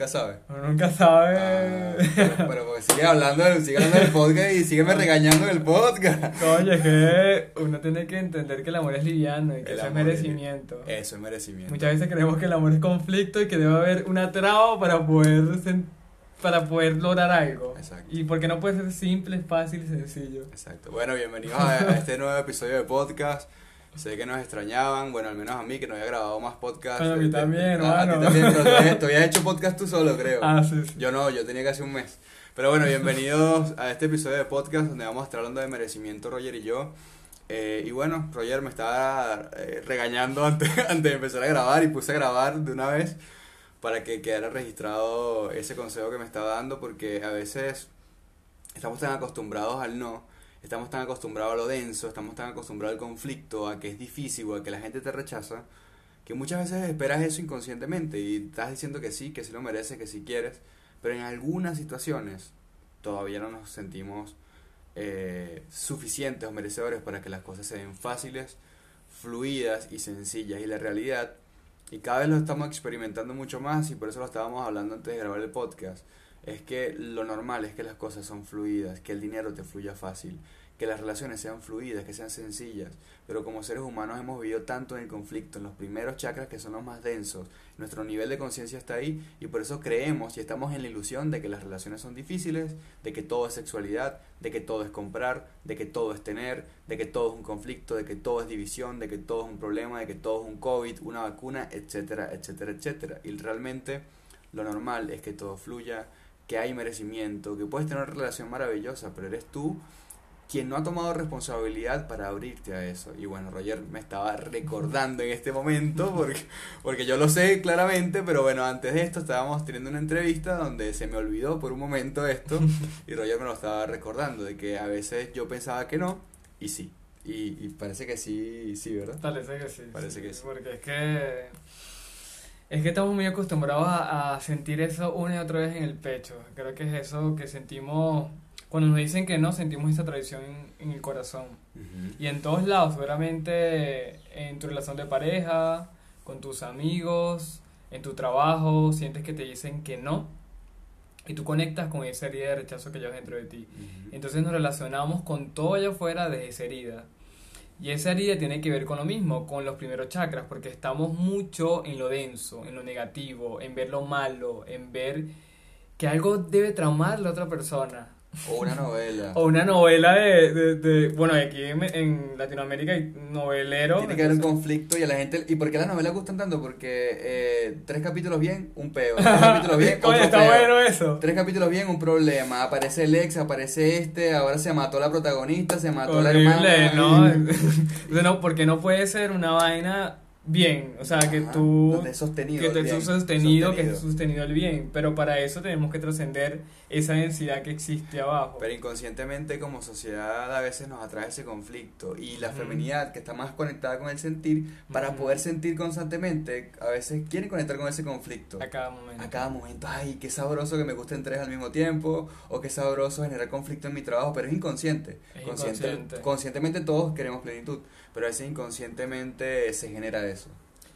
nunca sabe. Uno nunca sabe. Ah, pero, pero porque sigue hablando, del- sigue hablando del podcast y sígueme regañando del podcast. Oye, es que uno tiene que entender que el amor es liviano y que El eso es merecimiento. Eso es merecimiento. Muchas veces creemos que el amor es conflicto y que debe haber una traba para poder para poder lograr algo. Exacto. Y porque no puede ser simple, fácil sencillo. Exacto. Bueno, bienvenidos a, a este nuevo episodio de podcast. Sé que nos extrañaban, bueno, al menos a mí que no había grabado más podcast. A mí Este, también, hermano. también, pero habías hecho podcast tú solo, creo. Ah, sí, sí. Yo no, yo tenía casi un mes. Pero bueno, bienvenidos a este episodio de podcast donde vamos a estar hablando de merecimiento, Roger y yo. Eh, y bueno, Roger me estaba eh, regañando antes, antes de empezar a grabar y puse a grabar de una vez para que quedara registrado ese consejo que me estaba dando porque a veces estamos tan acostumbrados al no, estamos tan acostumbrados a lo denso, estamos tan acostumbrados al conflicto, a que es difícil o a que la gente te rechaza, que muchas veces esperas eso inconscientemente y estás diciendo que sí, que sí lo mereces, que sí quieres, pero en algunas situaciones todavía no nos sentimos eh, suficientes o merecedores para que las cosas se den fáciles, fluidas y sencillas. Y la realidad, y cada vez lo estamos experimentando mucho más y por eso lo estábamos hablando antes de grabar el podcast, es que lo normal es que las cosas son fluidas, que el dinero te fluya fácil, que las relaciones sean fluidas, que sean sencillas, pero como seres humanos hemos vivido tanto en el conflicto, en los primeros chakras que son los más densos, nuestro nivel de conciencia está ahí y por eso creemos y estamos en la ilusión de que las relaciones son difíciles, de que todo es sexualidad, de que todo es comprar, de que todo es tener, de que todo es un conflicto, de que todo es división, de que todo es un problema, de que todo es un COVID, una vacuna, etcétera, etcétera, etcétera. Y realmente lo normal es que todo fluya, que hay merecimiento, que puedes tener una relación maravillosa, pero eres tú quien no ha tomado responsabilidad para abrirte a eso. Y bueno, Roger me estaba recordando en este momento, porque, porque yo lo sé claramente, pero bueno, antes de esto estábamos teniendo una entrevista donde se me olvidó por un momento esto, y Roger me lo estaba recordando, de que a veces yo pensaba que no, y sí. Y, y parece que sí, sí, ¿verdad? Parece que sí. Parece que sí. Porque es que. Es que estamos muy acostumbrados a, a sentir eso una y otra vez en el pecho. Creo que es eso que sentimos. Cuando nos dicen que no, sentimos esa traición en, en el corazón. Ujú. Y en todos lados, seguramente en tu relación de pareja, con tus amigos, en tu trabajo, sientes que te dicen que no. Y tú conectas con esa herida de rechazo que llevas dentro de ti. Ujú. Entonces nos relacionamos con todo allá afuera de esa herida. Y esa herida tiene que ver con lo mismo, con los primeros chakras, porque estamos mucho en lo denso, en lo negativo, en ver lo malo, en ver que algo debe traumar a la otra persona. O una novela. O una novela de, de, de- bueno, aquí en, en Latinoamérica hay noveleros. Tiene que haber un conflicto y a la gente... ¿Y por qué las novelas gustan tanto? Porque eh, tres capítulos bien, un peo. Tres capítulos bien, otro Oye, está peo. bueno eso. Tres capítulos bien, un problema. Aparece el ex, aparece este, ahora se mató la protagonista, se mató la hermana. ¿no? no, porque no puede ser una vaina bien, o sea, que Ajá, tú... donde es sostenido que el te bien, es sostenido, que sostenido. es sostenido el bien, pero para eso tenemos que trascender esa densidad que existe abajo. Pero inconscientemente como sociedad a veces nos atrae ese conflicto y la feminidad que está más conectada con el sentir, para poder sentir constantemente, a veces quieren conectar con ese conflicto. a cada momento. A cada momento, ay, qué sabroso que me gusten tres al mismo tiempo, o qué sabroso generar conflicto en mi trabajo, pero es inconsciente. Es Consciente- inconsciente. Conscientemente todos queremos plenitud, pero a veces inconscientemente se genera eso.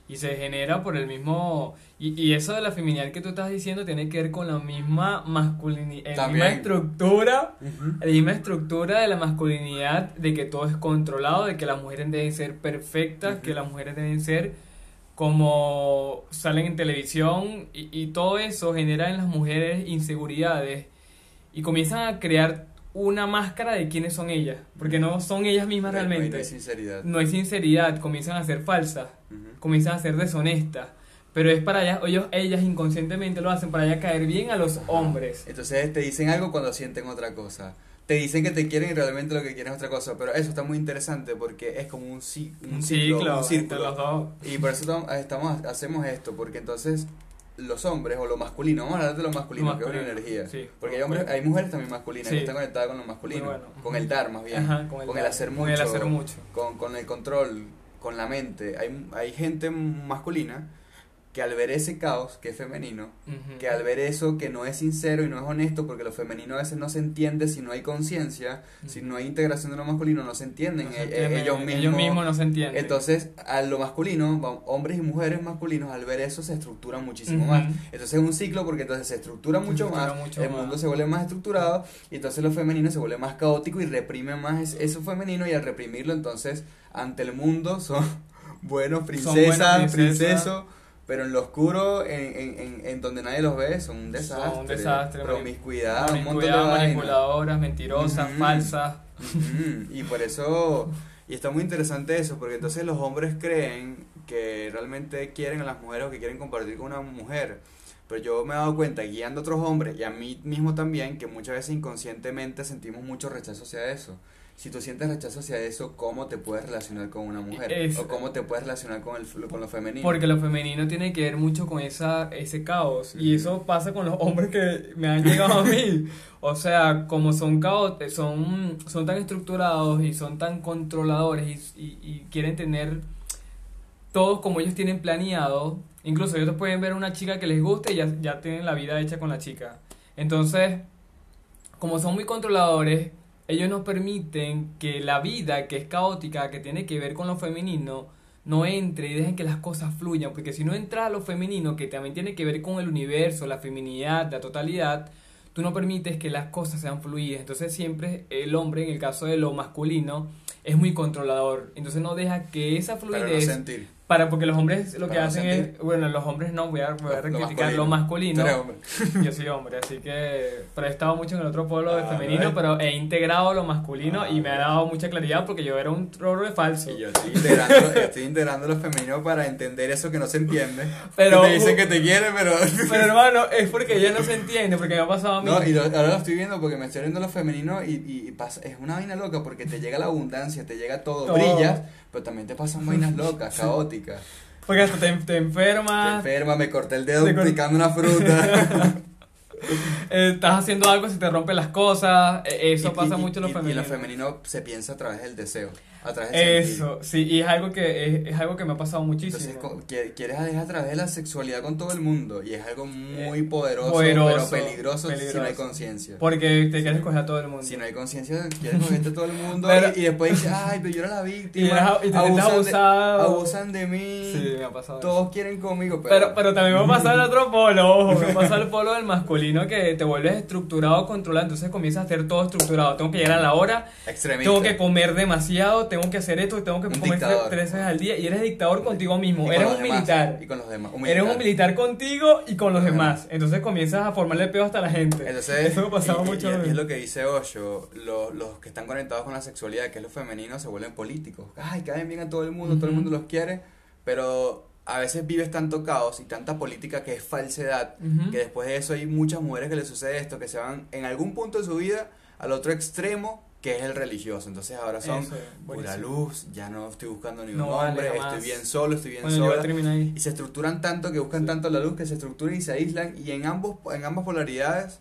Y se genera por el mismo... Y, y eso de la feminidad que tú estás diciendo tiene que ver con la misma masculinidad, la misma estructura, la misma estructura de la masculinidad, de que todo es controlado, de que las mujeres deben ser perfectas, Ujú. que las mujeres deben ser como salen en televisión y, y todo eso genera en las mujeres inseguridades y comienzan a crear una máscara de quiénes son ellas, porque no son ellas mismas No realmente. No hay sinceridad. No hay sinceridad, comienzan a ser falsas, comienzan a ser deshonestas, pero es para ellas, ellos, ellas inconscientemente lo hacen para ya caer bien a los hombres. Entonces te dicen algo cuando sienten otra cosa. Te dicen que te quieren y realmente lo que quieren es otra cosa. Pero eso está muy interesante porque es como un, ci- un Un ciclo, ciclo, un círculo. los dos. Y por eso tam- estamos, hacemos esto, porque entonces los hombres o lo masculino, vamos a hablar de lo masculino, Lo que es una energía. sí. porque hay, hombres, hay mujeres también masculinas Sí. que están conectadas con lo masculino, bueno. con el dar más bien, Ajá, con, el, dar, hacer mucho, Con el hacer mucho. Con, con el control, con la mente. Hay, hay gente masculina que al ver ese caos que es femenino, que al ver eso que no es sincero y no es honesto, porque lo femenino a veces no se entiende si no hay conciencia, si no hay integración de lo masculino, no se entienden, No se e- e- entienden, ellos mismos. ellos mismos no se entienden. Entonces, a lo masculino, hombres y mujeres masculinos, al ver eso se estructuran muchísimo más. Entonces es un ciclo porque entonces se estructura Se mucho estructura más, mucho el más. mundo se vuelve más estructurado y entonces lo femenino se vuelve más caótico y reprime más es- eso femenino y al reprimirlo entonces ante el mundo son buenos princesas. princesos, pero en lo oscuro, en, en, en, en donde nadie los ve, son un desastre. Son un desastre, Promiscuidad, un montón de manipuladoras, mentirosas, falsas. Y por eso, y está muy interesante eso, porque entonces los hombres creen que realmente quieren a las mujeres o que quieren compartir con una mujer. Pero yo me he dado cuenta, guiando a otros hombres y a mí mismo también, que muchas veces inconscientemente sentimos mucho rechazo hacia eso. Si tú sientes rechazo hacia eso, ¿cómo te puedes relacionar con una mujer? Es- o cómo te puedes relacionar con, el, con lo femenino. Porque lo femenino tiene que ver mucho con esa, ese caos. Y eso pasa con los hombres que me han llegado a mí. O sea, como son caos, son, son tan estructurados y son tan controladores y, y- y quieren tener todos como ellos tienen planeado. Incluso ellos pueden ver una chica que les guste y ya, ya tienen la vida hecha con la chica. Entonces, como son muy controladores, ellos nos permiten que la vida que es caótica, que tiene que ver con lo femenino, no entre y dejen que las cosas fluyan, porque si no entra lo femenino, que también tiene que ver con el universo, la feminidad, la totalidad, tú no permites que las cosas sean fluidas. Entonces siempre el hombre, en el caso de lo masculino, es muy controlador. Entonces no deja que esa Para no fluidez... sentir. Para, porque los hombres lo que hacen sentir. es, bueno, los hombres no, voy a, voy a Lo- masculino. lo masculino. Yo soy hombre, así que. Pero he estado mucho en el otro polo de Ah, femenino, pero he integrado lo masculino Ah, y me ha dado mucha claridad porque yo era un roro de falso. Y yo estoy integrando, estoy integrando lo femenino para entender eso que no se entiende. Pero- Que te dicen que te quieren, pero... Pero hermano, es porque ella no se entiende, porque me ha pasado a mí. No, y lo- ahora lo estoy viendo porque me estoy viendo lo femenino y, y, y pasa, es una vaina loca porque te llega la abundancia, te llega todo, Todo. brillas, pero también te pasan vainas locas, caóticas. Porque hasta te, te Te enfermas, enferma, me corté el dedo picando una fruta. estás haciendo algo, se te rompen las cosas. eh, Eso Y- pasa y- mucho en y- lo femenino. Y lo femenino se piensa a través del deseo, a través del sentir. Eso, sí, y es algo que es, es algo que me ha pasado muchísimo. Entonces quieres a través de la sexualidad con todo el mundo y es algo muy Eh, poderoso, poderoso, pero peligroso, si no hay conciencia. porque te quieres coger a todo el mundo. Si no hay conciencia, quieres cogerte a todo el mundo Pero- y, y después dices, ay, pero yo era la víctima, Y y te abusan, abusado. abusan de mí, Sí, me ha pasado. eso. todos quieren conmigo, pero, Pero, pero también va a pasar el otro polo, ojo, me pasa el polo del masculino que te vuelves estructurado, controlado, entonces comienzas a hacer todo estructurado. Tengo que llegar a la hora, extremista. tengo que comer demasiado, tengo que hacer esto, tengo que Un comer dictador. tres veces al día y eres dictador contigo Y mismo, con eres los un demás, militar. Y con los demás. Eres un militar contigo y con los Ajá. demás. Entonces comienzas a formarle peo hasta la gente. Entonces, Eso me pasaba y- y- mucho. y, mí. es lo que dice Osho, lo- los que están conectados con la sexualidad, que es lo femenino, se vuelven políticos. Ay, caen bien a todo el mundo, todo el mundo los quiere, pero a veces vives tanto caos y tanta política que es falsedad, que después de eso hay muchas mujeres que les sucede esto, que se van en algún punto de su vida al otro extremo, que es el religioso. Entonces ahora son Eso, pura luz, ya no estoy buscando ni un No vale, hombre, estoy bien solo, estoy bien Bueno, sola. Y se estructuran tanto que buscan Sí. tanto la luz que se estructuran y se aíslan y en ambos en ambas polaridades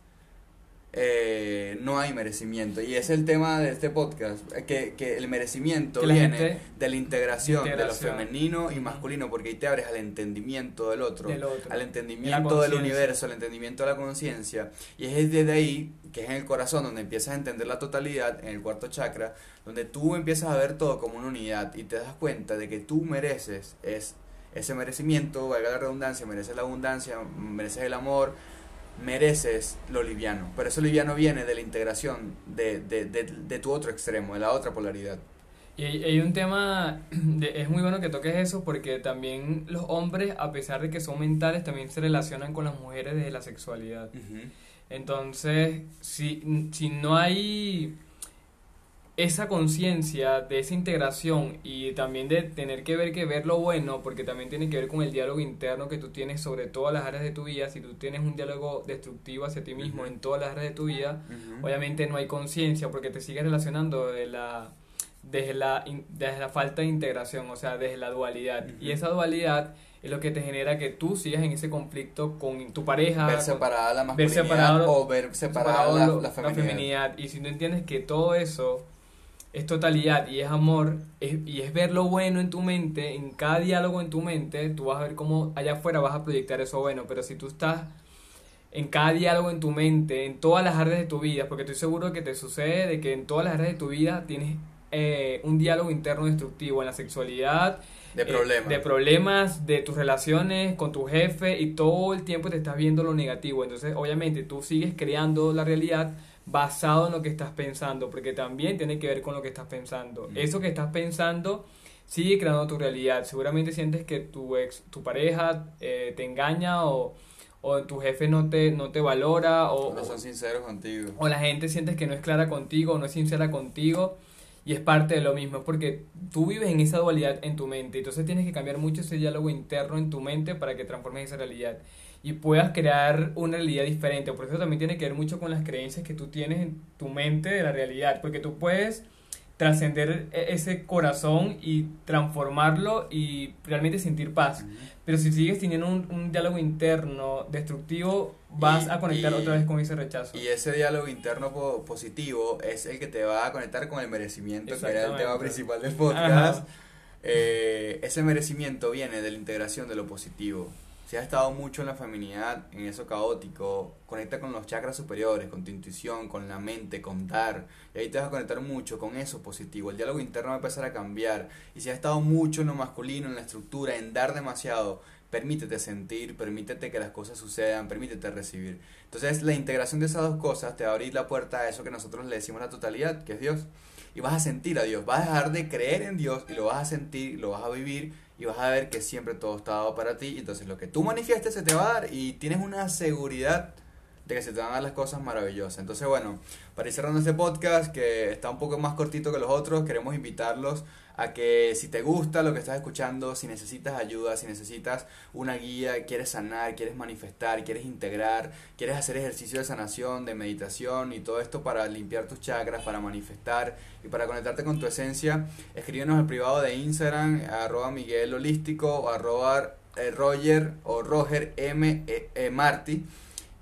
eh, no hay merecimiento y es el tema de este podcast que, que el merecimiento Que viene de la integración, integración. de lo femenino y masculino porque ahí te abres al entendimiento del otro, Del otro. al entendimiento del universo al entendimiento de la conciencia y es desde ahí que es en el corazón donde empiezas a entender la totalidad en el cuarto chakra donde tú empiezas a ver todo como una unidad y te das cuenta de que tú mereces es ese merecimiento, valga la redundancia, mereces la abundancia, mereces el amor, mereces lo liviano. Pero eso liviano viene de la integración de, de, de, de tu otro extremo, de la otra polaridad. Y hay, hay un tema, de- es muy bueno que toques eso porque también los hombres, a pesar de que son mentales, también se relacionan con las mujeres desde la sexualidad. Entonces, si, si no hay esa conciencia de esa integración y también de tener que ver que ver lo bueno, porque también tiene que ver con el diálogo interno que tú tienes sobre todas las áreas de tu vida, si tú tienes un diálogo destructivo hacia ti mismo en todas las áreas de tu vida, obviamente no hay conciencia porque te sigues relacionando de la desde la in- desde la falta de integración, o sea, desde la dualidad. Y esa dualidad es lo que te genera que tú sigas en ese conflicto con tu pareja, ver separada la ver masculinidad separado- o ver separada la, lo- la feminidad. Y si no entiendes que todo eso es totalidad y es amor y es ver lo bueno en tu mente, en cada diálogo en tu mente, tú vas a ver cómo allá afuera vas a proyectar eso bueno, pero si tú estás en cada diálogo en tu mente, en todas las áreas de tu vida, porque estoy seguro que te sucede de que en todas las áreas de tu vida tienes eh, un diálogo interno destructivo en la sexualidad, de problemas. de problemas, de tus relaciones con tu jefe y todo el tiempo te estás viendo lo negativo. Entonces, obviamente, tú sigues creando la realidad basado en lo que estás pensando, porque también tiene que ver con lo que estás pensando. Eso que estás pensando sigue creando tu realidad. Seguramente sientes que tu ex, tu pareja eh, te engaña o, o, tu jefe no te, no te valora o no son sinceros contigo. O la gente sientes que no es clara contigo o no es sincera contigo. Y es parte de lo mismo, porque tú vives en esa dualidad en tu mente, entonces tienes que cambiar mucho ese diálogo interno en tu mente para que transformes esa realidad y puedas crear una realidad diferente. Por eso también tiene que ver mucho con las creencias que tú tienes en tu mente de la realidad, porque tú puedes trascender e-, ese corazón y transformarlo y realmente sentir paz. Pero si sigues teniendo un, diálogo interno destructivo, vas a conectar otra vez con ese rechazo. Y ese diálogo interno positivo es el que te va a conectar con el merecimiento, que era el tema principal del podcast. Eh, ese merecimiento viene de la integración de lo positivo si has estado mucho en la feminidad, en eso caótico, conecta con los chakras superiores, con tu intuición, con la mente, con dar. Y ahí te vas a conectar mucho con eso positivo. El diálogo interno va a empezar a cambiar. Y si has estado mucho en lo masculino, en la estructura, en dar demasiado, permítete sentir, permítete que las cosas sucedan, permítete recibir. Entonces la integración de esas dos cosas te va a abrir la puerta a eso que nosotros le decimos la totalidad, que es Dios. Y vas a sentir a Dios, vas a dejar de creer en Dios y lo vas a sentir, lo vas a vivir y vas a ver que siempre todo está dado para ti. Entonces lo que tú manifiestes se te va a dar y tienes una seguridad de que se te van a dar las cosas maravillosas. Entonces, bueno, para ir cerrando este podcast, que está un poco más cortito que los otros, queremos invitarlos a que si te gusta lo que estás escuchando, si necesitas ayuda, si necesitas una guía, quieres sanar, quieres manifestar, quieres integrar, quieres hacer ejercicio de sanación, de meditación y todo esto para limpiar tus chakras, para manifestar y para conectarte con tu esencia, escríbenos al privado de Instagram, arroba Miguel Holístico o arroba eh, Roger o Roger M. E, e Marty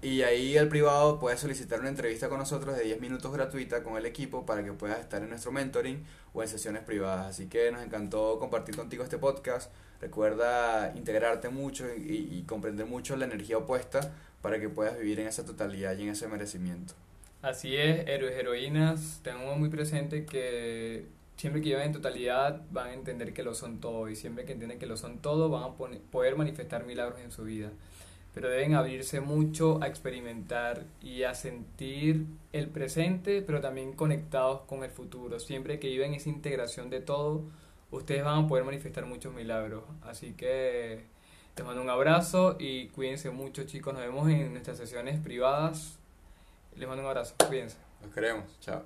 y ahí el privado puedes solicitar una entrevista con nosotros de 10 minutos gratuita con el equipo para que puedas estar en nuestro mentoring o en sesiones privadas. Así que nos encantó compartir contigo este podcast. Recuerda integrarte mucho y, comprender mucho la energía opuesta para que puedas vivir en esa totalidad y en ese merecimiento. Así es, héroes, heroínas, tenemos muy presente que siempre que lleven en totalidad van a entender que lo son todo y siempre que entienden que lo son todo van a poder manifestar milagros en su vida pero deben abrirse mucho a experimentar y a sentir el presente, pero también conectados con el futuro. Siempre que viven esa integración de todo, ustedes van a poder manifestar muchos milagros. Así que les mando un abrazo y cuídense mucho chicos. Nos vemos en nuestras sesiones privadas. Les mando un abrazo. Cuídense. Nos queremos. Chao.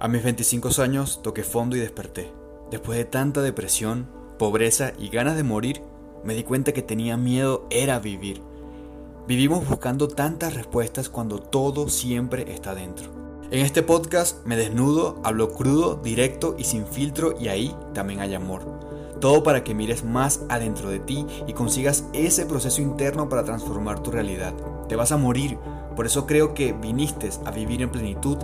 A mis 25 años toqué fondo y desperté. Después de tanta depresión, pobreza y ganas de morir, me di cuenta que tenía miedo era vivir Vivimos buscando tantas respuestas cuando todo siempre está dentro. En este podcast me desnudo, hablo crudo, directo y sin filtro y ahí también hay amor. Todo para que mires más adentro de ti y consigas ese proceso interno para transformar tu realidad. Te vas a morir, por eso creo que viniste a vivir en plenitud,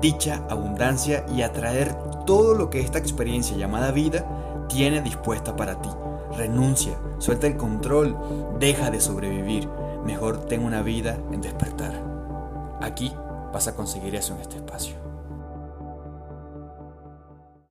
dicha, abundancia y atraer todo lo que esta experiencia llamada vida tiene dispuesta para ti. Renuncia, suelta el control, deja de sobrevivir mejor ten una vida en despertar. Aquí vas a conseguir eso en este espacio.